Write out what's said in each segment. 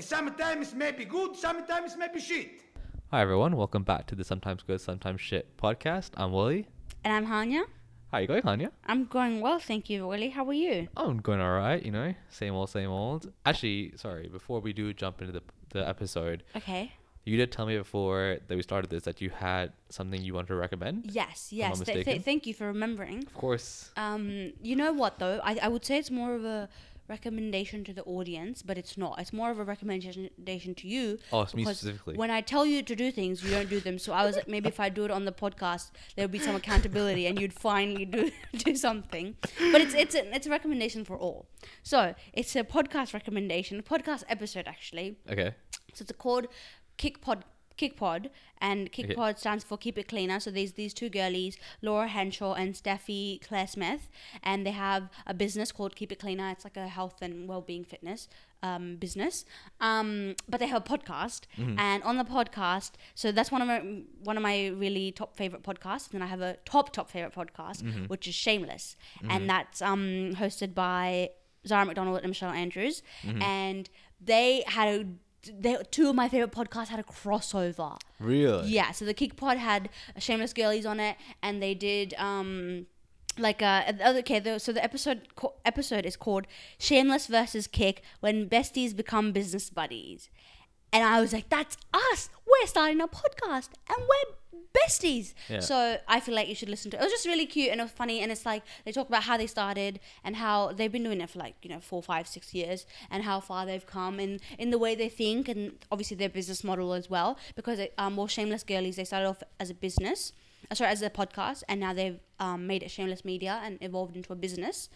Sometimes may be good, sometimes may be shit. Hi everyone, welcome back to the Sometimes Good, Sometimes Shit podcast. I'm Wali. And I'm Hania. How you going, Hania? I'm going well, thank you, Wali. How are you? I'm going alright, you know, same old, same old. Actually, sorry, before we do jump into the, the episode, Okay. you did tell me before that we started this that you had something you wanted to recommend. Yes, yes. Th- th- thank you for remembering. Of course. Um, you know what though? I, I would say it's more of a recommendation to the audience, but it's not. It's more of a recommendation to you. Oh, it's me specifically. When I tell you to do things, you don't do them. So I was like, maybe if I do it on the podcast, there would be some accountability, and you'd finally do do something. But it's it's a, it's a recommendation for all. So it's a podcast recommendation, a podcast episode actually. Okay. So it's called KICPOD. KICPOD and Okay. KICPOD stands for Keep It Cleaner. So there's these two girlies, Laura Henshaw and Steffi Claire Smith, and they have a business called Keep It Cleaner. It's like a health and well-being fitness um, business. Um, but they have a podcast, and on the podcast, so that's one of my one of my really top favorite podcasts. And I have a top top favorite podcast, which is Shameless, and that's um, hosted by Zara McDonald and Michelle Andrews, and they had a they, two of my favorite podcasts had a crossover. Really? Yeah, so the KICPOD had Shameless Girlies on it, and they did um like uh okay the, so the episode co- episode is called Shameless versus Kick when besties become business buddies, and I was like that's us we're starting a podcast and we're besties Yeah. so I feel like you should listen to it. It was just really cute and it was funny and it's like they talk about how they started and how they've been doing it for like, you know, four, five, six years and how far they've come and in the way they think and obviously their business model as well. Because it, um well Shameless Girlies they started off as a business. Uh, Sorry, as a podcast, and now they've um, made it Shameless Media and evolved into a business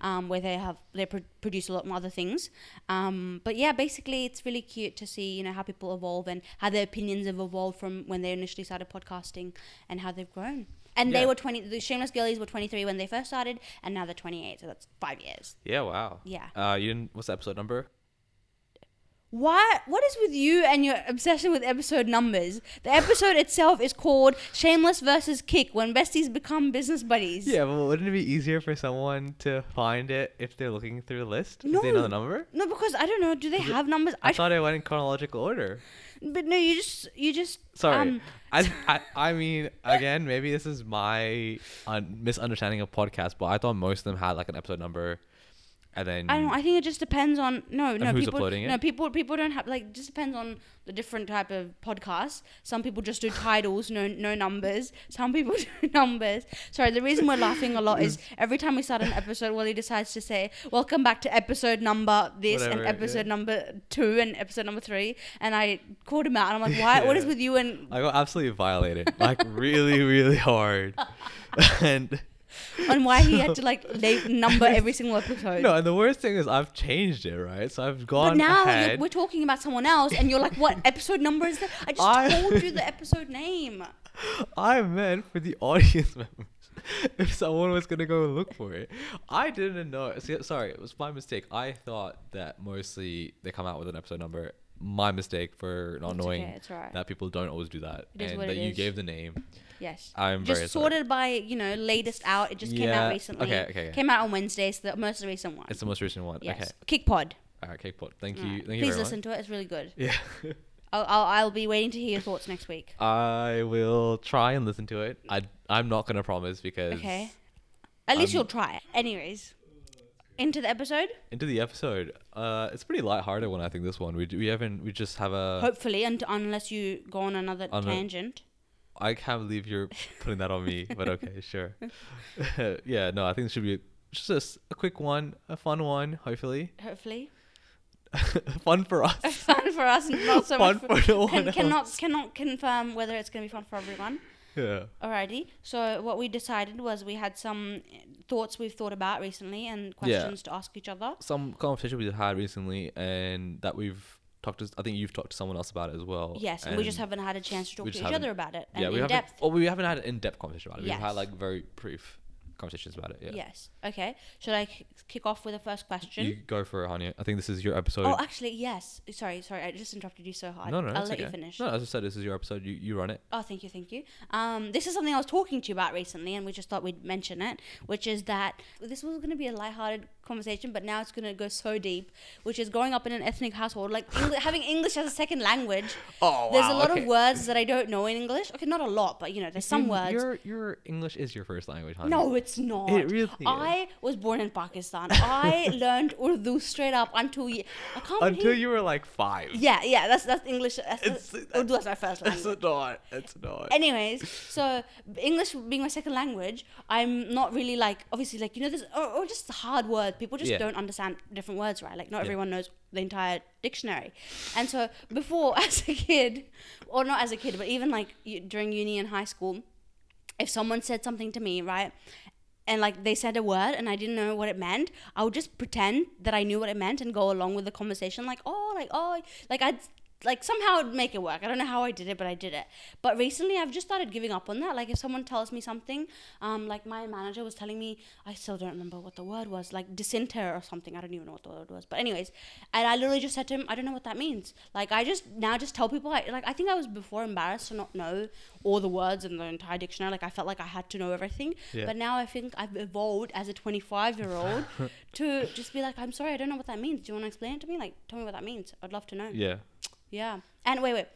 um, where they have they pro- produce a lot more other things. Um, but yeah, basically, it's really cute to see you know how people evolve and how their opinions have evolved from when they initially started podcasting and how they've grown. And Yeah. they were twenty. The Shameless Girlies were twenty three when they first started, and now they're twenty eight. So that's five years. Yeah, wow. Yeah. Uh, you didn't, what's the episode number? What what is with you and your obsession with episode numbers? The episode itself is called Shameless versus KIC when besties become business buddies. Yeah, but wouldn't it be easier for someone to find it if they're looking through the list? If they know the number? No, because I don't know. Do they have numbers? I sh- thought it went in chronological order. But no, you just you just Sorry. Um, I, I I mean, again, maybe this is my un- misunderstanding of podcast, but I thought most of them had like an episode number, and then I don't. I think it just depends on no no who's people uploading it? no people people don't have like just depends on the different type of podcasts. Some people just do titles, no no numbers. Some people do numbers. Sorry, the reason we're laughing a lot is every time we start an episode, Wali decides to say, "Welcome back to episode number this Whatever, and yeah. episode number two and episode number three. and I called him out. and I'm like, "Why? What is with you and I got absolutely violated, like really, really hard. and and why he had to like number every single episode?" no, and the worst thing is I've changed it, right? So I've gone But now you're, we're talking about someone else, and you're like, "What episode number is that?" I just I- told you the episode name. I meant for the audience members. If someone was gonna go look for it, I didn't know. See, sorry, it was my mistake. I thought that mostly they come out with an episode number. My mistake for not It's knowing okay, it's alright. that people don't always do that, and that you is. gave the name. Yes. I'm just very sorry. sorted by you know latest out. It just came out recently. okay, okay, okay. Came out on Wednesday, so the most recent one. It's the most recent one. yes. Okay. KICPOD. All right, Cake Pot. Thank you. Alright. Thank you Please very listen much. to it. It's really good. Yeah. I'll, I'll I'll be waiting to hear your thoughts next week. I will try and listen to it. I I'm not gonna promise because Okay. At least you'll try it. Anyways, into the episode. into the episode, uh, it's a pretty light-hearted one. I think this one we do, we haven't we just have a. Hopefully, and unless you go on another On tangent. I can't believe you're putting that on me, but okay, sure. yeah, no, I think it should be just a quick one, a fun one, hopefully. Hopefully. fun for us. fun for us, and not so Fun much for no one can, cannot cannot confirm whether it's going to be fun for everyone. Yeah. Alrighty. So what we decided was we had some uh, thoughts we've thought about recently and questions to ask each other. Some conversation we've had recently, and that we've talked to. I think you've talked to someone else about it as well. Yes, and we just haven't had a chance to talk to each other about it and Yeah, we in haven't. depth. Well, we haven't had an in-depth conversation about it. We've had like very brief conversations about it. Yeah. Yes. Okay. Should I k- kick off with the first question? You go for it, Hania. I think this is your episode. oh, actually, yes. Sorry, sorry. I just interrupted you so hard. no, no, I'll let okay. you finish. No, as I said, this is your episode. You you run it. Oh, thank you, thank you. Um, this is something I was talking to you about recently, and we just thought we'd mention it, which is that this was going to be a lighthearted conversation, but now it's going to go so deep, which is growing up in an ethnic household, like Engli- having English as a second language. Oh, There's a lot okay. of words that I don't know in English. Okay, not a lot, but you know, there's some You- words. Your your English is your first language, Hania. No, it's not. It really is. I was born in Pakistan. I learned Urdu straight up until ye- I can't Until believe- you were like five. Yeah, yeah. That's that's English. That's, It's- Urdu as my first language. It's not. It's not. Anyways, so English being my second language, I'm not really like obviously like you know this or, or just hard words. People just Yeah. don't understand different words, right? Like not Yeah. everyone knows the entire dictionary. And so before, as a kid, or not as a kid, but even like during uni and high school, if someone said something to me, right? And like they said a word and I didn't know what it meant, I would just pretend that I knew what it meant and go along with the conversation, like, oh, like, oh, like I'd like somehow I'd make it work. I don't know how I did it, but I did it. But recently I've just started giving up on that. Like if someone tells me something, um, like my manager was telling me, I still don't remember what the word was, like disinter or something. I don't even know what the word was. But anyways, and I literally just said to him, I don't know what that means. Like I just now just tell people, I, like I think I was before embarrassed to not know all the words in the entire dictionary. Like I felt like I had to know everything. Yeah. But now I think I've evolved as a 25 year old to just be like, I'm sorry, I don't know what that means. Do you want to explain it to me? Like, tell me what that means. I'd love to know. Yeah. Yeah. And wait, wait.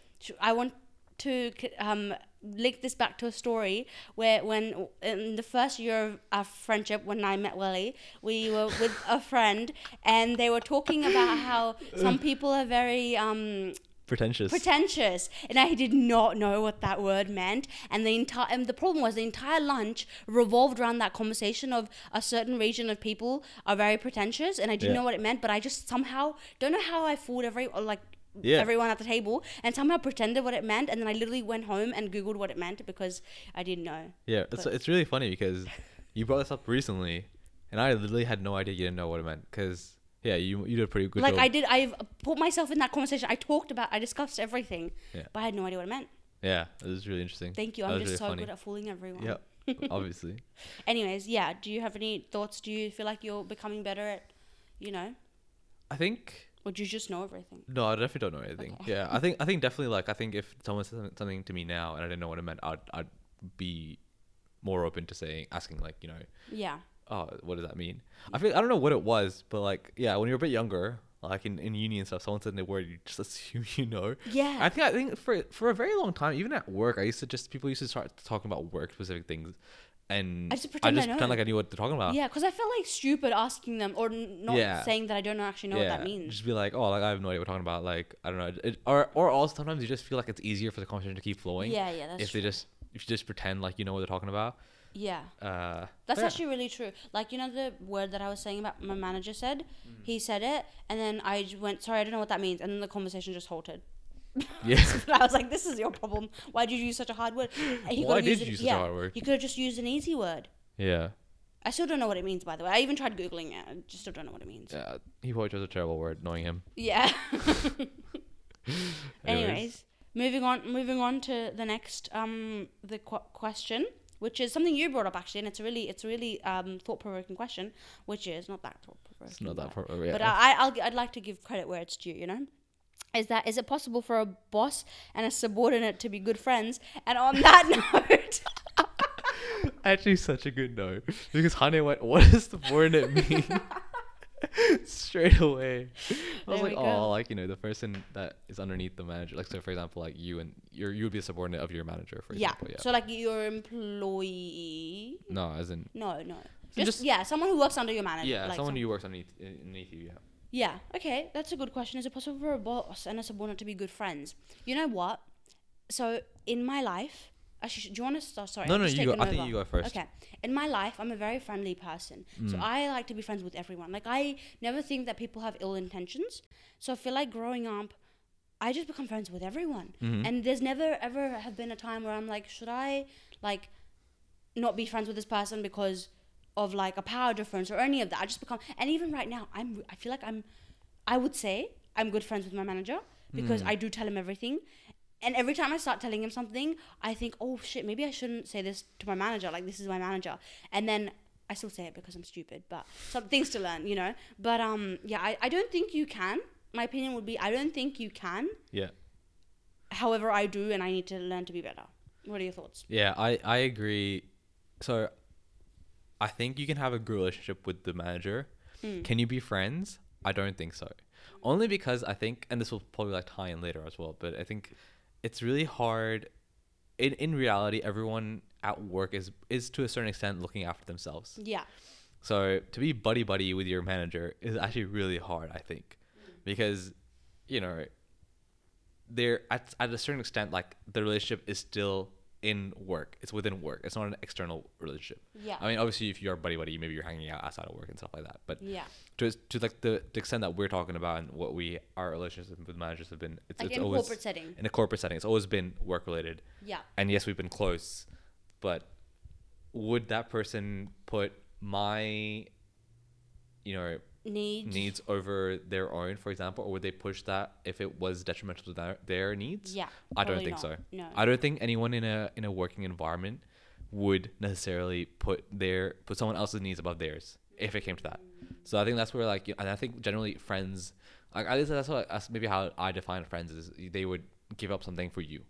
I want to um, link this back to a story where when in the first year of our friendship when I met Wali, we were with a friend and they were talking about how some people are very um, Pretentious. pretentious and i did not know what that word meant and the entire and the problem was the entire lunch revolved around that conversation of a certain region of people are very pretentious and i didn't Yeah. know what it meant but i just somehow don't know how i fooled every like Yeah. everyone at the table and somehow pretended what it meant and then i literally went home and googled what it meant because i didn't know Yeah, it's, But- it's really funny because you brought this up recently, and I literally had no idea you didn't know what it meant. Because yeah, you you did a pretty good like job. i did i've put myself in that conversation i talked about i discussed everything Yeah. but i had no idea what it meant Yeah, it was really interesting. thank you That i'm just really so funny. good at fooling everyone Yeah, obviously. Anyways, yeah. Do you have any thoughts? Do you feel like you're becoming better at, you know, I think or do you just know everything? no, I definitely don't know anything. Okay. Yeah, I think I think definitely like I think if someone said something- to me now and I didn't know what it meant, I'd I'd be more open to saying asking like you know Yeah. oh, what does that mean? I feel I don't know what it was, but like, yeah, when you're a bit younger, like in, in uni and stuff, someone said the word, you just assume you know. Yeah. I think I think for for a very long time, even at work, I used to just people used to start talking about work specific things, and I just pretend I know. pretend like I knew what they're talking about. yeah, because I felt like stupid asking them or n- not Yeah. saying that I don't actually know what that means. Just be like, oh, like I have no idea what we're talking about. Like I don't know, it, or or also sometimes you just feel like it's easier for the conversation to keep flowing. Yeah, yeah, that's if they just if you just pretend like you know what they're talking about. Yeah. Uh, That's yeah. actually really true. Like you know the word that I was saying about my manager said, Mm. he said it, and then I j- went, sorry, I don't know what that means, and then the conversation just halted. Yeah. I was like, this is your problem. Why did you use such a hard word? And Why did you use such a yeah, hard word? You could have just used an easy word. yeah. I still don't know what it means, by the way. I even tried googling it. I just still don't know what it means. Yeah, he probably chose a terrible word, knowing him. Yeah. Anyways. Anyways, moving on. Moving on to the next um the qu- question, which is something you brought up actually, and it's a really it's a really um thought provoking question, which is not that thought provoking. It's not that but, pro- yeah. but I I'll, I'd like to give credit where it's due. You know. Is that is it possible for a boss and a subordinate to be good friends? And on that note, Actually, such a good note because Hane went, "What does subordinate mean?" Straight away, I was There like, "Oh, like you know, the person that is underneath the manager. Like, so for example, like you and you're you would be a subordinate of your manager, for yeah. example. Yeah. So like your employee. no, as in No, no. Just, just- yeah, someone who works under your manager. yeah, like someone some- who works underneath underneath you. Yeah. Yeah, okay, that's a good question. Is it possible for a boss and a subordinate to be good friends? You know what? So in my life, actually, do you want to start? Sorry, No, no, you go- I think you go first. Okay, in my life, I'm a very friendly person, Mm. so I like to be friends with everyone. Like I never think that people have ill intentions. So I feel like growing up, I just become friends with everyone, Mm-hmm. and there's never ever have been a time where I'm like, should I like not be friends with this person because of like a power difference or any of that. I just become and even right now I'm I feel like I'm I would say I'm good friends with my manager because Hmm. I do tell him everything. And every time I start telling him something, I think, "Oh shit, maybe I shouldn't say this to my manager. Like this is my manager." And then I still say it because I'm stupid, but some things to learn, you know. But um, yeah, I, I don't think you can. My opinion would be I don't think you can. Yeah. However, I do, and I need to learn to be better. What are your thoughts? Yeah, I, I agree. So I think you can have a good relationship with the manager. Hmm. Can you be friends? I don't think so. Only because I think and this will probably like tie in later as well, but I think it's really hard in in reality everyone at work is is to a certain extent looking after themselves. Yeah, So to be buddy buddy with your manager is actually really hard, I think, because you know there at at a certain extent like the relationship is still in work. It's within work. It's not an external relationship. Yeah. I mean, obviously, if you're buddy buddy, maybe you're hanging out outside of work and stuff like that. But yeah, to to like the, the extent that we're talking about and what we our relationships with managers have been, it's, like it's in always corporate setting. in a corporate setting. It's always been work related. Yeah, And yes, we've been close, but would that person put my, you know, needs. needs over their own, for example, or would they push that if it was detrimental to their, their needs? Yeah, I don't think not. so. No. I don't think anyone in a in a working environment would necessarily put their put someone else's needs above theirs if it came to that. So I think that's where like, you- and I think generally friends, like at least that's what that's maybe how I define friends is they would give up something for you.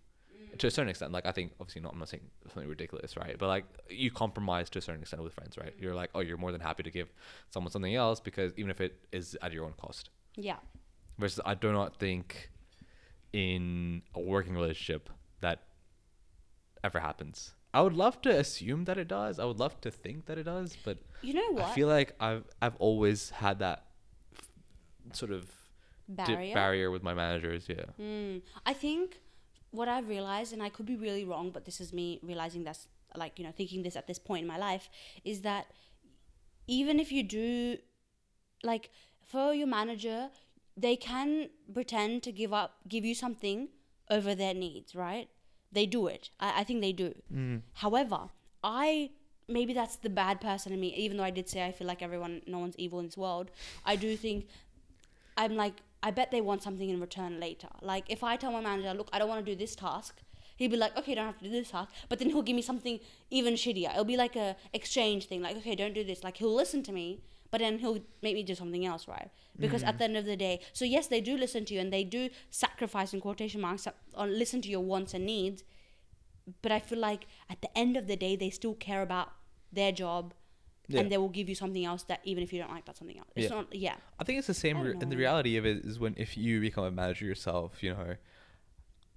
To a certain extent, like I think obviously not. I'm not saying something ridiculous, right? But like you compromise to a certain extent with friends, right? You're like, oh, you're more than happy to give someone something else because even if it is at your own cost Yeah, versus I do not think in a working relationship that ever happens. I would love to assume that it does. I would love to think that it does, but you know what? I feel like I've I've always had that f- sort of barrier. barrier with my managers. Yeah. Mm, I think what I've realized, and I could be really wrong, but this is me realizing that's like, you know, thinking this at this point in my life, is that even if you do, like, for your manager, they can pretend to give up, give you something over their needs, right? They do it. I, I think they do. Mm. However, I maybe that's the bad person in me. Even though I did say I feel like everyone, no one's evil in this world. I do think I'm like, I bet they want something in return later. Like, if I tell my manager, look, I don't want to do this task, he'll be like, okay, you don't have to do this task. But then he'll give me something even shittier. It'll be like a exchange thing. Like, okay, don't do this. Like, he'll listen to me, but then he'll make me do something else, right? Because at mm. the end of the day, so yes, they do listen to you and they do sacrifice in quotation marks uh, or listen to your wants and needs. But I feel like at the end of the day, they still care about their job. Yeah. And they will give you something else that even if you don't like that something else, it's Yeah. not. Yeah, I think it's the same. Re- and the reality of it is when if you become a manager yourself, you know,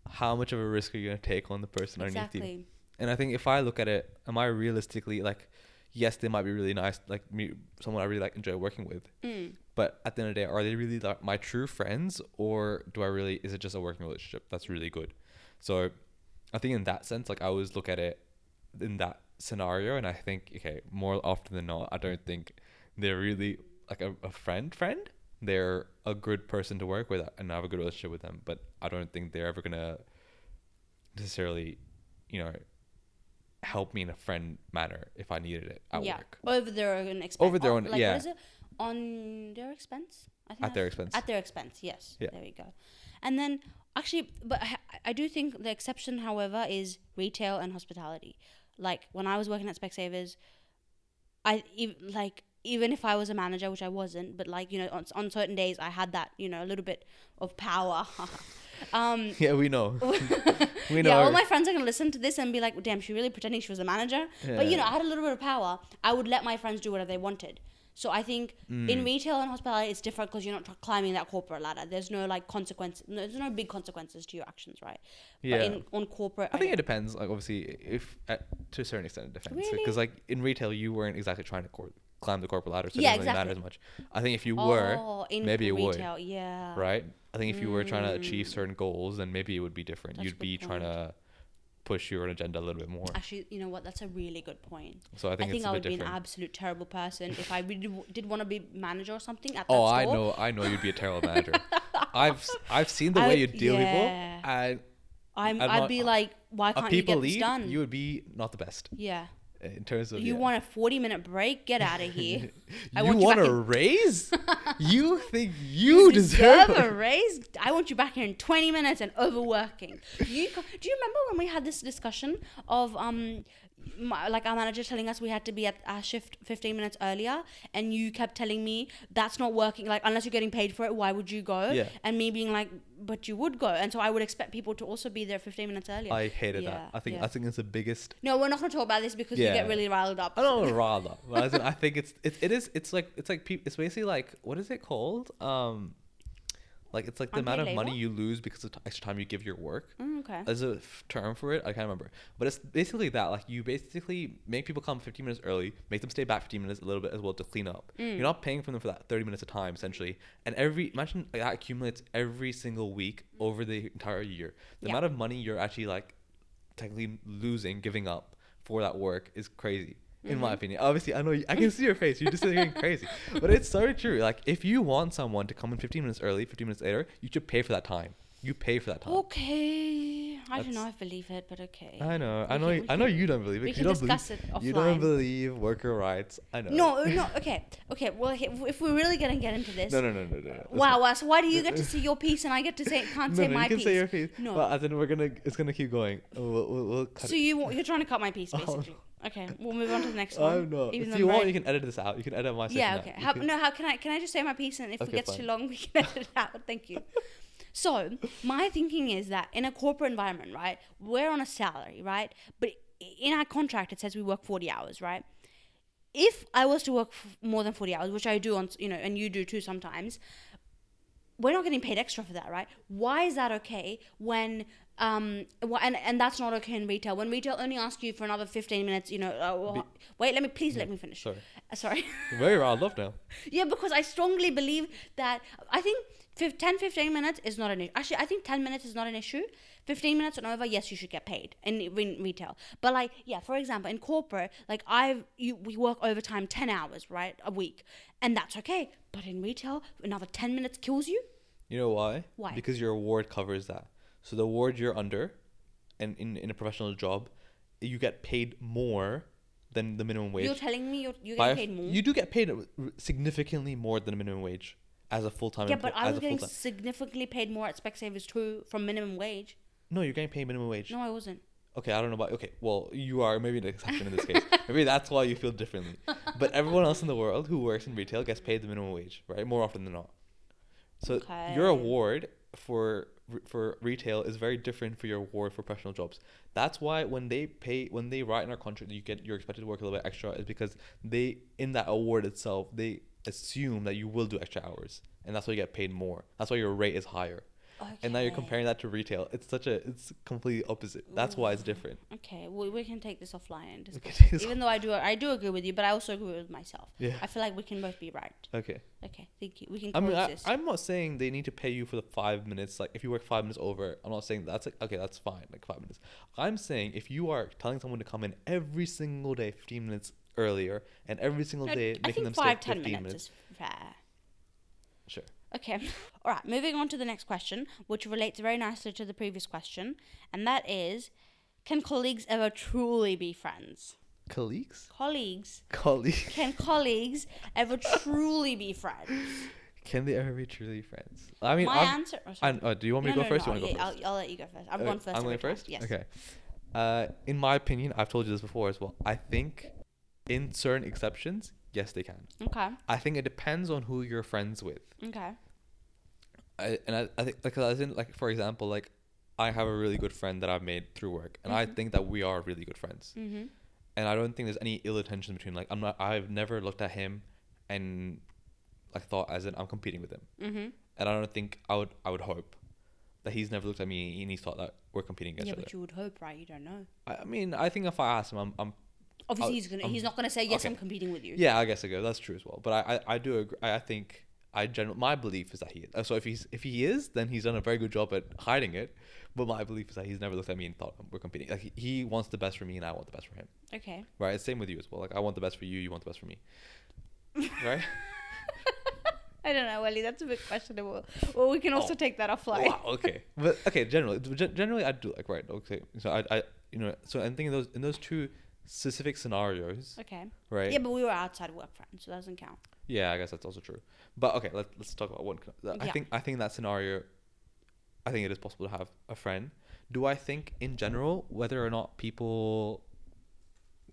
how much of a risk are you going to take on the person underneath you? exactly. And I think if I look at it, am I realistically like, yes, they might be really nice, like me, someone I really like enjoy working with. Mm. But at the end of the day, are they really like my true friends, or do I really? Is it just a working relationship that's really good? So, I think in that sense, like I always look at it in that scenario, and I think okay, more often than not, I don't think they're really like a, a friend. Friend, they're a good person to work with, and I have a good relationship with them. But I don't think they're ever gonna necessarily, you know, help me in a friend manner if I needed it at yeah, work. over their own expense. Over their own- like, yeah. What is it? On their expense. I think At their expense. At their expense. Yes. Yeah. There we go. And then actually, but I, I do think the exception, however, is retail and hospitality. Like when I was working at Specsavers, I ev- like even if I was a manager, which I wasn't, but like you know, on, on certain days I had that you know a little bit of power. um, Yeah, we know. we know. yeah, all my friends are gonna listen to this and be like, "Damn, she really pretending she was a manager." But you know, I had a little bit of power. I would let my friends do whatever they wanted. So I think Mm. in retail and hospitality, it's different because you're not climbing that corporate ladder. There's no like consequence. No, there's no big consequences to your actions, right? Yeah. But in on corporate, I think don't- it depends. Like obviously, if to a certain extent it depends. Really? Because like in retail, you weren't exactly trying to cor- climb the corporate ladder, so Yeah, it doesn't really matter as much. I think if you were, Oh, in maybe it would, yeah. right? I think if you were trying to achieve Mm. certain goals, then maybe it would be different. That's You'd be good trying to push your agenda a little bit more. Actually, you know what? That's a really good point. So I think I think, I would be an absolute terrible person if I really w- did want to be manager or something at that oh, store. I know, I know. You'd be a terrible manager. I've I've seen the I way you deal with yeah. people, and I'm, I'd not- be like, why can't you people get this done? you would be not the best yeah. In terms of. You yeah. want a 40 minute break? Get out of here. I you want you want a in- raise? you think you, deserve, a raise? I want you back here in 20 minutes and overworking. You, do you remember when we had this discussion of um my, like our manager telling us we had to be at our shift 15 minutes earlier and you kept telling me that's not working like unless you're getting paid for it why would you go Yeah. and me being like but you would go and so i would expect people to also be there 15 minutes earlier I hated Yeah, that. I think yeah. I think it's the biggest. no we're not going to talk about this because you get really riled up I don't know rather, but as in, I think it's it, it is it's like it's like peop it's basically like what is it called? Um, like it's like the amount of Unpaid money you lose because of t- extra time you give your work. Mm, okay There's a f- term for it. I can't remember, but it's basically that. Like you basically make people come 15 minutes early, make them stay back 15 minutes a little bit as well to clean up. Mm. You're not paying for them for that 30 minutes of time essentially, and every imagine like, that accumulates every single week over the entire year. The Yeah. amount of money you're actually like technically losing, giving up for that work is crazy. In my Mhm. opinion, obviously, I know you, I can see your face. You're just saying crazy, but it's so true. Like, if you want someone to come in 15 minutes early, 15 minutes later, you should pay for that time. You pay for that time. okay i don't know if i believe it but okay I know. I We know. can- you- we I know can- you don't believe it. we 'cause can you don't discuss believe, it offline You don't believe worker rights. I know. no uh, no okay okay well he- if we're really gonna get into this No, no, no, no, no. no. That's wow, wow so why do you get to see your piece and i get to say can't No, say no, my you can piece say your piece. no But as in, we're gonna. It's gonna keep going. We'll, we'll, we'll cut So it. you you're trying to cut my piece, Oh, basically. Okay, we'll move on to the next one. I'm not. even If you I'm want, very- you can edit this out. You can edit my section Yeah. out. Okay. You How, can- no, how can I? Can I just say my piece, and if Okay, it gets too fine. long, we can edit it out. Thank you. So my thinking is that in a corporate environment, right, we're on a salary, right, but in our contract it says we work forty hours, right. If I was to work f- more than forty hours, which I do on, you know, and you do too sometimes, we're not getting paid extra for that, right? Why is that okay when um and and that's not okay in retail when retail only asks you for another 15 minutes you know uh, well, wait let me please let me finish Sorry. Uh, sorry Very riled love now. yeah because i strongly believe that i think 10 15 minutes is not an issue actually i think 10 minutes is not an issue 15 minutes and over yes you should get paid in, in retail but like yeah for example in corporate like i've you we work overtime 10 hours right a week and that's okay but in retail another 10 minutes kills you You know why? Why? Because your award covers that. So the award you're under, and in, in a professional job, you get paid more than the minimum wage. you're telling me by getting a paid more You do get paid significantly more than the minimum wage as a full time. Yeah, but I was getting full-time. significantly paid more at Specsavers too from minimum wage. No, you're getting paid minimum wage. No, I wasn't. Okay, I don't know about. Okay, well, you are maybe an exception in this case. maybe that's why you feel differently. But everyone else in the world who works in retail gets paid the minimum wage, right? More often than not. So your award for for retail is very different for your award for professional jobs. That's why when they pay when they write in our contract that you get you're expected to work a little bit extra is because they in that award itself they assume that you will do extra hours and that's why you get paid more. That's why your rate is higher. okay. And now you're comparing that to retail. It's such a it's completely opposite. That's why it's different. Okay, well, we can take this offline and discuss. this Even though I do, I do agree with you, but I also agree with myself. Yeah. I feel like we can both be right. Okay. Okay, thank you. We can I mean, I. I'm not saying they need to pay you for the five minutes. Like, if you work five minutes over, I'm not saying that's like, okay, that's fine, like five minutes. I'm saying if you are telling someone to come in every single day 15 minutes earlier and every single No, day I making them five, stay ten 15 minutes, minutes. is fair. Sure. Okay. All right. Moving on to the next question, which relates very nicely to the previous question, and that is, can colleagues ever truly be friends? Colleagues? Colleagues. Colleagues? Can colleagues ever truly be friends? Can they ever be truly friends? I mean, My I'm, answer. Oh. I, uh, do you want me No, to go no, first? no, or you want to go first? I'll, I'll let you go first. I've Uh, gone 1st I'm going time. first. Yes. Okay. Uh, in my opinion, I've told you this before as well. I think, in certain exceptions, yes, they can. Okay. I think it depends on who you're friends with. Okay. I, and I, I think like as in like for example like I have a really good friend that I've made through work and I Mhm. think that we are really good friends Mhm. and I don't think there's any ill intention between like I'm not I've never looked at him and like thought as in I'm competing with him Mhm. and I don't think I would I would hope that he's never looked at me and he's thought that we're competing against Yeah, each other Yeah, but you would hope, right? You don't know. I, I mean I think if I ask him I'm, I'm Obviously, I'll- he's gonna. um, he's not gonna say yes. okay. I'm competing with you. yeah I guess I go that's true as well but I I, I do agree I, I think I general my belief is that he uh, so if he's if he is then he's done a very good job at hiding it but my belief is that he's never looked at me and thought we're competing like he, he wants the best for me and I want the best for him Okay. right it's same with you as well like I want the best for you you want the best for me right I don't know, Wali. That's a bit questionable. Well, we can also Oh. take that offline. wow okay but okay generally generally I do like right okay so I I you know so I'm thinking those in those two specific scenarios Okay. right Yeah, but we were outside work friends, so that doesn't count. Yeah, I guess that's also true. But okay, let, let's talk about one. I Yeah. think I think in that scenario, I think it is possible to have a friend. Do I think in general whether or not people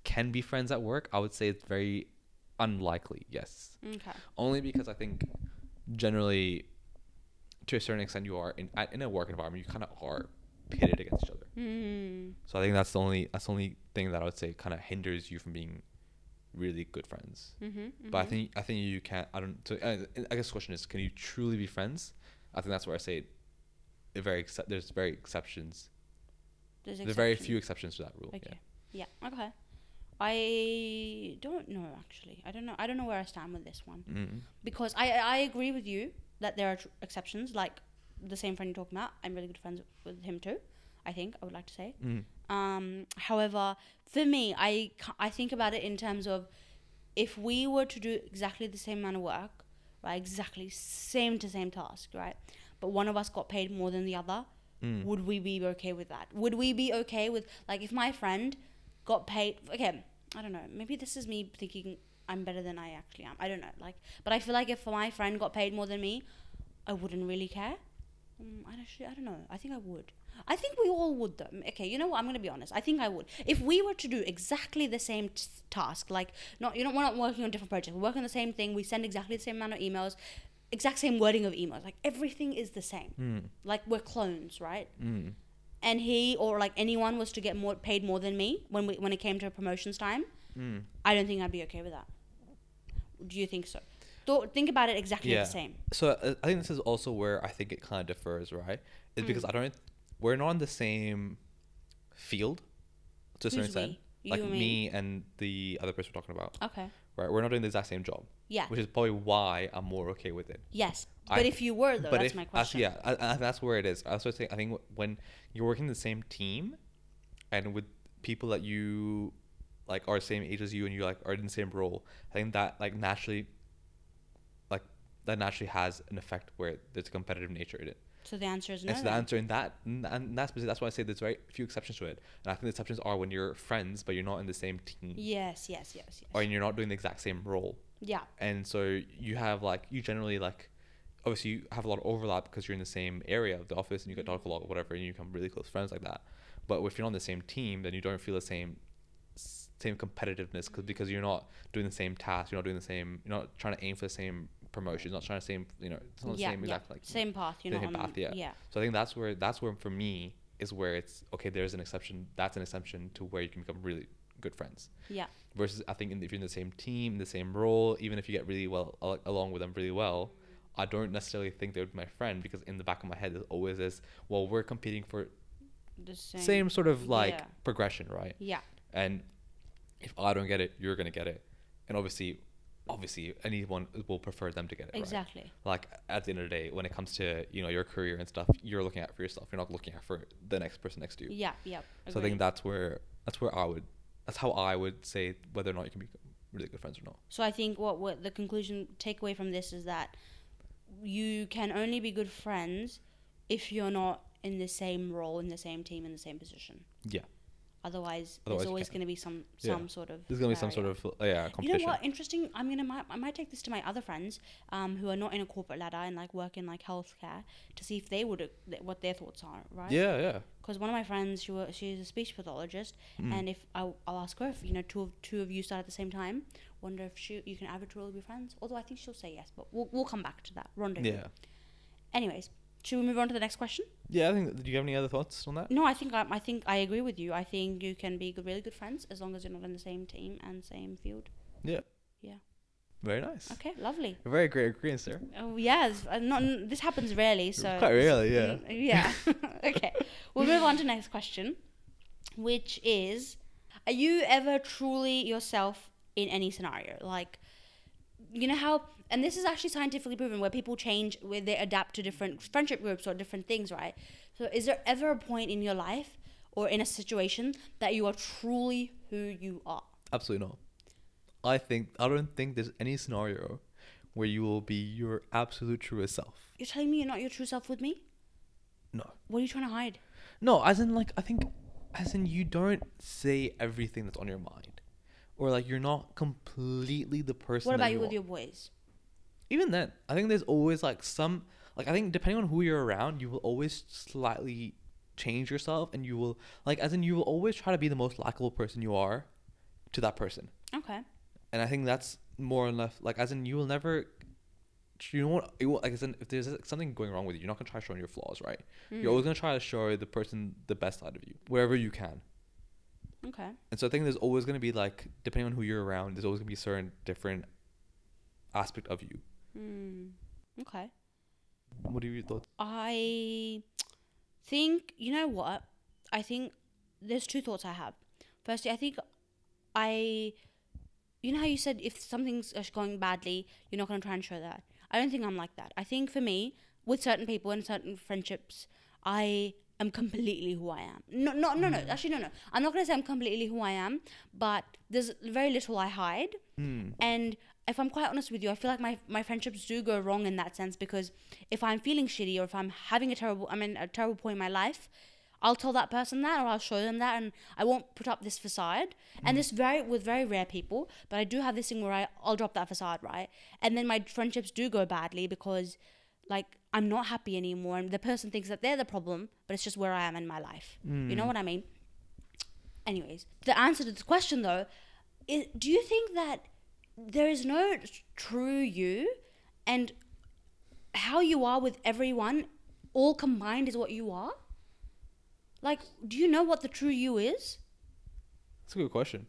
can be friends at work, I would say it's very unlikely. Yes, Okay. only because I think generally, to a certain extent, you are in at- in a work environment. You kind of are pitted against each other. Mm. So I think that's the only that's the only thing that I would say kind of hinders you from being really good friends. Mm-hmm, But I think I think you can't. I don't. So uh, I guess the question is, can you truly be friends? I think that's where I say it very excep- there's very exceptions. there's, There are very few exceptions to that rule. Okay. Yeah. Okay. I don't know actually. I don't know. I don't know where I stand with this one Yeah. mm because I I agree with you that there are tr- exceptions. Like the same friend you're talking about, I'm really good friends with him too. I think I would like to say. Mm. Um, however, for me, I I think about it in terms of if we were to do exactly the same amount of work, right, exactly same to same task, right, but one of us got paid more than the other, Mm. would we be okay with that? Would we be okay with like if my friend got paid? Okay, I don't know. Maybe this is me thinking I'm better than I actually am. I don't know. Like, but I feel like if my friend got paid more than me, I wouldn't really care. Um, I actually, I don't know. I think I would. I think we all would though. Okay, you know what? I'm gonna be honest. I think I would. If we were to do exactly the same t- task, like not you know we're not working on different projects. We're working on the same thing. We send exactly the same amount of emails, exact same wording of emails. Like everything is the same. Mm. Like we're clones, right? Mm. And he or like anyone was to get more paid more than me when we when it came to promotions time, Mm. I don't think I'd be okay with that. Do you think so? Th- think about it exactly Yeah. the same. So uh, I think this is also where I think it kind of differs, right? Is because Mm. I don't. We're not in the same field to a certain extent. Like me. and the other person we're talking about, Okay. right? We're not doing the exact same job, Yeah. which is probably why I'm more okay with it. Yes. I- But if you were though, that's if, my question. yeah, I, I, that's where it is. I also think I think when you're working in the same team, and with people that you like are the same age as you, and you like are in the same role, I think that like naturally, that naturally has an effect where there's a competitive nature in it. So the answer is no. and so the answer in that, and that's that's why I say there's very few exceptions to it. And I think the exceptions are when you're friends, but you're not in the same team, Yes, yes, yes, yes. or you're not doing the exact same role yeah. and so you have like you generally like obviously you have a lot of overlap because you're in the same area of the office and you get to talk a lot or whatever and you become really close friends like that but if you're not on the same team then you don't feel the same same competitiveness cause, because you're not doing the same task you're not doing the same you're not trying to aim for the same promotion not trying to same you know it's not yeah, the same yeah. exact like same path, you know. same path, yeah. yeah. so i think that's where that's where for me is where it's okay there's an exception that's an exception to where you can become really good friends Yeah. versus I think in, if you're in the same team, the same role, even if you get really well al- along with them really well, I don't necessarily think they would be my friend because in the back of my head there's always this, well, we're competing for The same. same, sort of like yeah. progression, right? Yeah. And if I don't get it, you're gonna get it, and obviously, obviously anyone will prefer them to get it. right? Exactly. Like at the end of the day, when it comes to you know your career and stuff, you're looking at for yourself. You're not looking at for the next person next to you. Yeah. Yeah. So I think that's where that's where I would that's how I would say whether or not you can be really good friends or not. So I think what, what the conclusion takeaway from this is that you can only be good friends if you're not in the same role, in the same team, in the same position. Yeah. Otherwise, Otherwise there's always going to be some Yeah. some sort of. There's gonna be some sort of uh, yeah You know what? Interesting. I'm gonna might, I might take this to my other friends, um, who are not in a corporate ladder and like work in like healthcare to see if they would uh, what their thoughts are, right? Yeah, yeah. Because one of my friends, she wa she's a speech pathologist, Mm. and if I, I'll ask her if you know two of two of you start at the same time, wonder if she you can arbitrarily be friends. Although I think she'll say yes, but we'll we'll come back to that rendezvous. Yeah. Anyways, should we move on to the next question? Yeah, I think. Do you have any other thoughts on that? No, I think I, I think I agree with you. I think you can be good, really good friends as long as you're not in the same team and same field. Yeah. Yeah. Very nice. Okay, lovely. Very great agreement there. Oh yeah, it's- uh, not this happens rarely, so Quite rarely, yeah. Mm, yeah. okay, we'll move on to next question, which is: Are you ever truly yourself in any scenario? Like, you know how, and this is actually scientifically proven, where people change, where they adapt to different friendship groups or different things, right? So, is there ever a point in your life or in a situation that you are truly who you are? Absolutely not. I think I don't think there's any scenario where you will be your absolute truest self. You're telling me you're not your true self with me? No. What are you trying to hide? No, as in like I think as in you don't say everything that's on your mind. Or like you're not completely the person What that about you you with are. your boys? Even then i think there's always like some like i think depending on who you're around you will always slightly change yourself and you will like as in you will always try to be the most likable person you are to that person. Okay. And I think that's more or less like as in you will never you won't you won't, like as in if there's something going wrong with you, you're not gonna try showing your flaws, right? Mm. You're always gonna try to show the person the best side of you wherever you can. Okay. And so I think there's always gonna be like depending on who you're around, there's always gonna be certain different aspect of you. Hmm. Okay. What are your thoughts? I think you know what? I think there's two thoughts I have. Firstly, I think I, you know how you said if something's going badly, you're not going to try and show that. I don't think I'm like that. I think for me, with certain people and certain friendships, I am completely who I am. No, no, no, no. Actually, no, no. I'm not going to say I'm completely who I am, but there's very little I hide. And if I'm quite honest with you, I feel like my, my friendships do go wrong in that sense because if I'm feeling shitty or if I'm having a terrible, I mean, a terrible point in my life, I'll tell that person that or I'll show them that and I won't put up this facade. And mm. this very, with very rare people, but I do have this thing where I, I'll drop that facade, right? And then my friendships do go badly because like I'm not happy anymore and the person thinks that they're the problem, but it's just where I am in my life. You know mm. what I mean? Anyways, the answer to this question though, is, do you think that there is no true you and how you are with everyone all combined is what you are? Like, do you know what the true you is? That's a good question.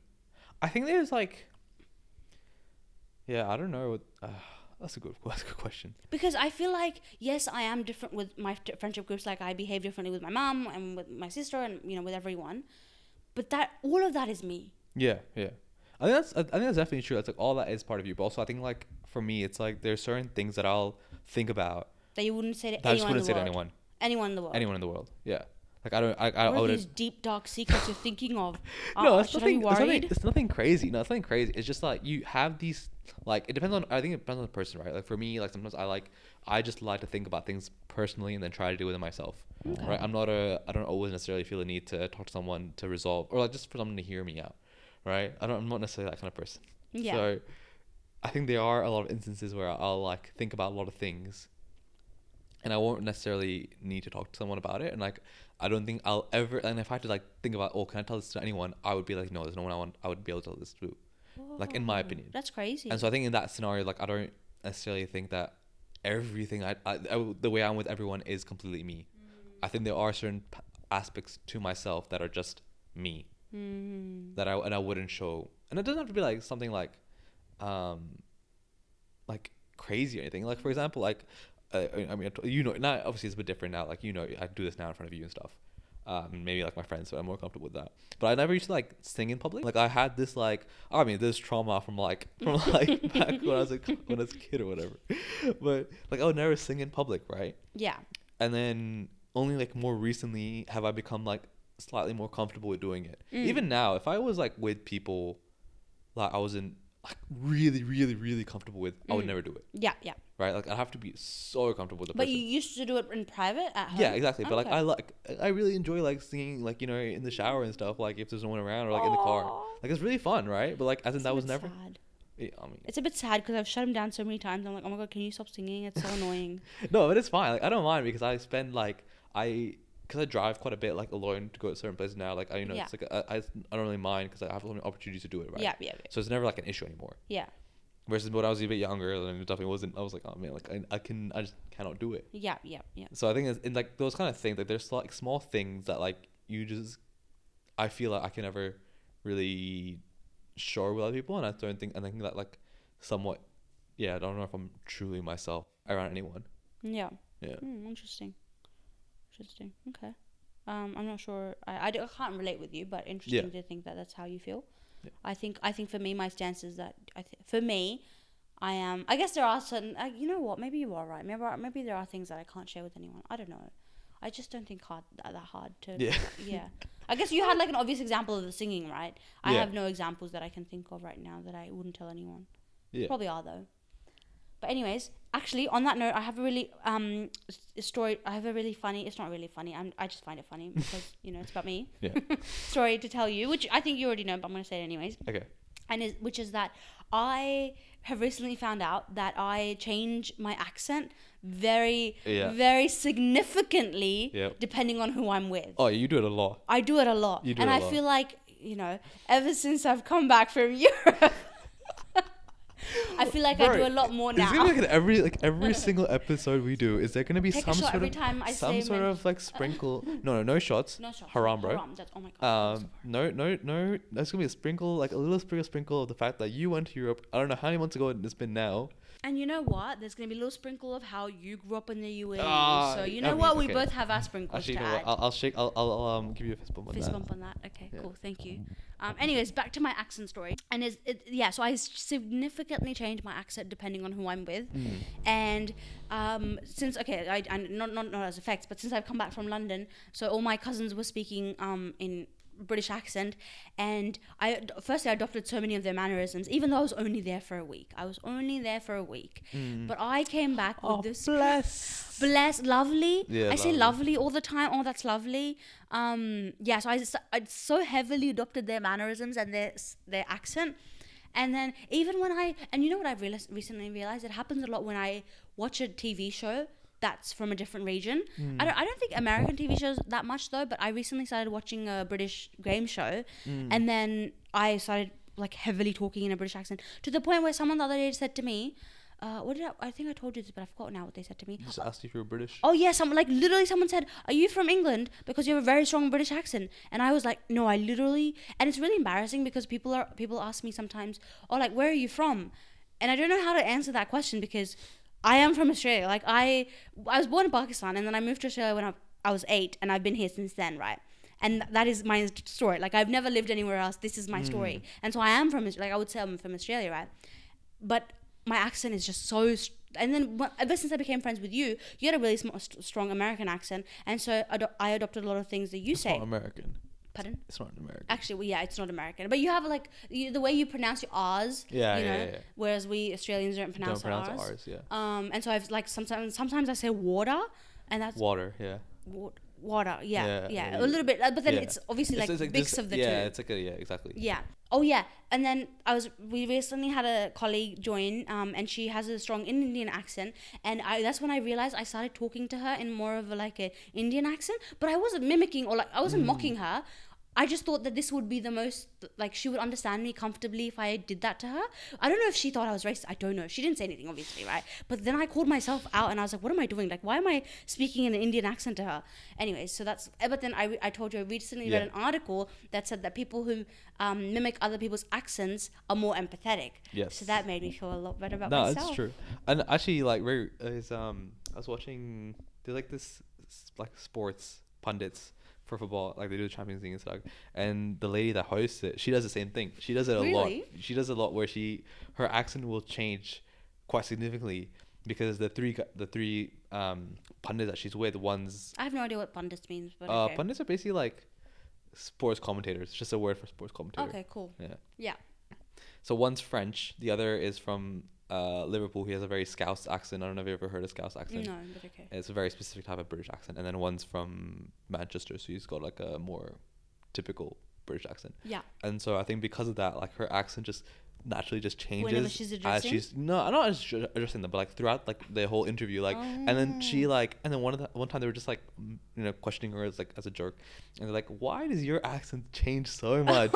I think there's like, yeah, I don't know. What, uh, that's a good. That's a good question. Because I feel like yes, I am different with my t- friendship groups. Like I behave differently with my mom and with my sister and you know with everyone. But that all of that is me. Yeah, yeah. I think that's. I think that's definitely true. That's like all that is part of you. But also, I think like for me, it's like there's certain things that I'll think about That you wouldn't say to anyone. that I just wouldn't the say to anyone, Anyone in the world. anyone in the world. Yeah. Like I don't. I. I, I What would. these deep dark secrets you're thinking of? no, Uh, it's should nothing, it's nothing. It's nothing crazy. No, it's nothing crazy. It's just like you have these. Like it depends on. I think it depends on the person, right? Like for me, like sometimes I like. I just like to think about things personally and then try to do it myself. Right. I'm not a. I don't always necessarily feel a need to talk to someone to resolve or like just for someone to hear me out. Right. I don't. I'm not necessarily that kind of person. Yeah. So, I think there are a lot of instances where I'll like think about a lot of things, and I won't necessarily need to talk to someone about it. And like, I don't think I'll ever. And if I had to like think about, oh, can I tell this to anyone? I would be like, no, there's no one I want. I would be able to tell this to. Like in my opinion. That's crazy. And so I think in that scenario, like I don't necessarily think that everything I, I, I the way I'm with everyone is completely me. Mm. I think there are certain p- aspects to myself that are just me Mm. that I and I wouldn't show. And it doesn't have to be like something like, um, like crazy or anything. Like for example, like uh, I mean, you know, now obviously it's a bit different now. Like you know, I do this now in front of you and stuff. Um, maybe like my friends, so I'm more comfortable with that. But I never used to like sing in public. Like I had this like, I mean, this trauma from like from like back when I was like when I was a kid or whatever. But like I would never sing in public, right? yeah. and then only like more recently have I become like slightly more comfortable with doing it. Mm. Even now, if I was like with people like I wasn't like really, really, really comfortable with, I would mm. never do it. Yeah. Yeah. Right? Like I'd have to be so comfortable with the But person. you used to do it in private at home. yeah, exactly. But like I like I really enjoy like singing like you know in the shower and stuff. Like if there's no one around or like in the car, like it's really fun, right? But like as in It's that was never. sad. Yeah, I mean, It's a bit sad because I've shut him down so many times. I'm like, oh my god, can you stop singing? It's so annoying. no, but it's fine. Like I don't mind because I spend like I because I drive quite a bit like alone to go to certain places now. Like I you know it's like I, I I don't really mind because I have so many opportunities to do it. Right. Yeah, yeah, yeah. So it's never like an issue anymore. Yeah, Versus when I was a bit younger, it definitely wasn't. I was like, oh man, like I, I can I just cannot do it. yeah, yeah, yeah. So I think it's in like those kind of things. Like there's like small things that like you just I feel like I can never really show with other people, and I don't think and I think that like somewhat yeah I don't know if I'm truly myself around anyone. Yeah. Yeah. Hmm, interesting. Interesting. Okay. Um, I'm not sure. I, I, do, I can't relate with you, but interesting to think that that's how you feel. Yeah. I think I think for me, my stance is that I th- for me, I am. I guess there are certain. Uh, you know what? Maybe you are right. Maybe maybe there are things that I can't share with anyone. I don't know. I just don't think hard that, that hard to. Yeah. yeah. I guess you had like an obvious example of the singing, right? I Yeah. have no examples that I can think of right now that I wouldn't tell anyone. Yeah. Probably are though. But anyways, actually, on that note, I have a really um story. I have a really funny. It's not really funny. I'm, I just find it funny because you know it's about me. Yeah. story to tell you, which I think you already know, but I'm gonna say it anyways. Okay. And is, which is that I have recently found out that I change my accent very, Yeah. very significantly Yep. depending on who I'm with. Oh, you do it a lot. I do it a lot, You do and I lot. feel like you know, ever since I've come back from Europe, I feel like I do a lot more It's now. gonna be like in every like every single episode we do. Is there gonna be Take some sort of some sort of like sprinkle? No, no, no shots. no shots. Haram, bro. Haram. That's, oh my god. Um, no, no, no. There's gonna be a sprinkle, like a little sprinkle, sprinkle of the fact that you went to Europe. I don't know how many months ago it's been now. And you know what? There's gonna be a little sprinkle of how you grew up in the UAE. Ah, so you I know mean, what? We both have our sprinkles Actually, to you know add. I'll, I'll shake. I'll, I'll um give you a fist bump on Fist that. bump on that. Okay, Yeah. cool. Thank you. Um, anyways, back to my accent story. And is it, yeah, so I significantly change my accent depending on who I'm with. Mm. And um, since okay, I, I not not not as effects, but since I've come back from London, so all my cousins were speaking um in British accent, and I firstly I adopted so many of their mannerisms, even though I was only there for a week. I was only there for a week, but I came back with Oh, this bless. bless lovely. Yeah, i say lovely. lovely all the time. Oh that's lovely. Um yeah so i, I so heavily adopted their mannerisms and their their accent. And then even when i and you know what i've realized, recently realized it happens a lot when i watch a tv show that's from a different region I, don't, I don't think american tv shows that much though but i recently started watching a british game show and then i started like heavily talking in a british accent to the point where someone the other day said to me uh, what did I, I think I told you this, but I forgot now what they said to me. Just asked if you were British. Oh yeah, some like literally someone said, "Are you from England?" Because you have a very strong British accent, and I was like, "No, I literally." And it's really embarrassing because people are people ask me sometimes, "Oh, like where are you from?" And I don't know how to answer that question because I am from Australia. Like I, I was born in Pakistan, and then I moved to Australia when I, I was eight, and I've been here since then, right? And that is my story. Like I've never lived anywhere else. This is my mm. story, and so I am from like I would say I'm from Australia, right? but my accent is just so st- and then ever since I became friends with you, you had a really sm- strong American accent, and so ado- I adopted a lot of things that you it's say. American. Pardon? It's not American. Actually, well, yeah, it's not American, but you have like you, the way you pronounce your R's. Yeah, you yeah, know, yeah, yeah. Whereas we Australians don't pronounce, Don't pronounce our ours. Yeah. Um, and so I've like sometimes sometimes I say water, and that's Water. Yeah. wa- water. Yeah, Yeah, yeah, yeah, a little bit, uh, but then yeah. it's obviously like It's- it's mix just- of the yeah, two. it's like a yeah, exactly. Yeah. Oh yeah. And then I was we recently had a colleague join, um, and she has a strong Indian accent, and I that's when I realized I started talking to her in more of a, like a Indian accent, but I wasn't mimicking or like I wasn't Mm. mocking her. I just thought that this would be the most like she would understand me comfortably if I did that to her. I don't know if she thought I was racist. I don't know. She didn't say anything, obviously, right? But then I called myself out and I was like, "What am I doing? Like, why am I speaking in an Indian accent to her?" Anyways, so that's. eh, But then I, I told you I recently read an article that said that people who um, mimic other people's accents are more empathetic. Yes. So that made me feel a lot better about no, myself. No, it's true. And actually, like, very is um, I was watching. There's like this like sports pundits for football, like they do the Champions League and stuff. And the lady that hosts it, she does the same thing. She does it a lot. She does a lot where she her accent will change quite significantly because the three the three um pundits that she's with, one's I have no idea what pundits means, but uh okay. pundits are basically like sports commentators. It's just a word for sports commentator. okay, cool. Yeah. Yeah. So one's French, the other is from uh, Liverpool. He has a very Scouse accent. I don't know if you ever heard a Scouse accent. No, but okay. It's a very specific type of British accent. And then one's from Manchester, so he's got like a more typical British accent. Yeah. And so I think because of that, like her accent just naturally just changes Whenever she's as addressing? she's no, not as ju- addressing them, but like throughout like the whole interview, like and then she Oh. like and then one of the one time they were just like you know questioning her as like as a jerk, and they're like, why does your accent change so much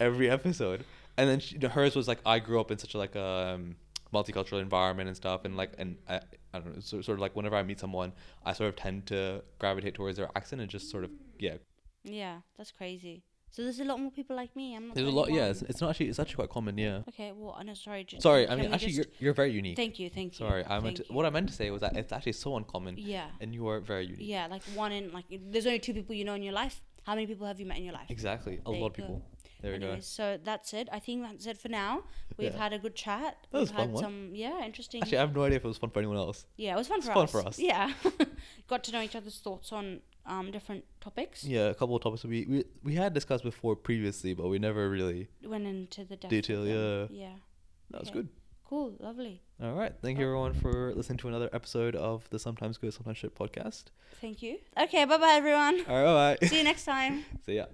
every episode? And then she, hers was like, I grew up in such a like a um, multicultural environment and stuff, and like and I, I don't know, so, sort of like whenever I meet someone, I sort of tend to gravitate towards their accent and just sort of yeah. Yeah, that's crazy. So there's a lot more people like me. I'm not. There's a lot, only yeah. It's, it's not actually it's actually quite common, yeah. Okay, well, I know. Sorry. Just, Sorry, I mean actually you're you're very unique. Thank you, thank you. Sorry, I meant to, what I meant to say was that it's actually so uncommon, Yeah. and you are very unique. Yeah, like one in like there's only two people you know in your life. How many people have you met in your life? Exactly, a There lot of go. There we Anyways, so that's it. I think that's it for now. We've Yeah. had a good chat. That was We've a fun had one. some yeah, interesting. Actually, I have no idea if it was fun for anyone else. yeah, it was fun it's for fun us. for us. Yeah, got to know each other's thoughts on um different topics. Yeah, a couple of topics we we, we had discussed before previously, but we never really. Went into the depth of Detail, them. yeah. Yeah. That was Okay. good. Cool. Lovely. All right, thank you Oh. everyone for listening to another episode of the Sometimes Good Sometimes Shit podcast. Thank you. Okay. Bye bye everyone. All right, bye. See you next time. See ya.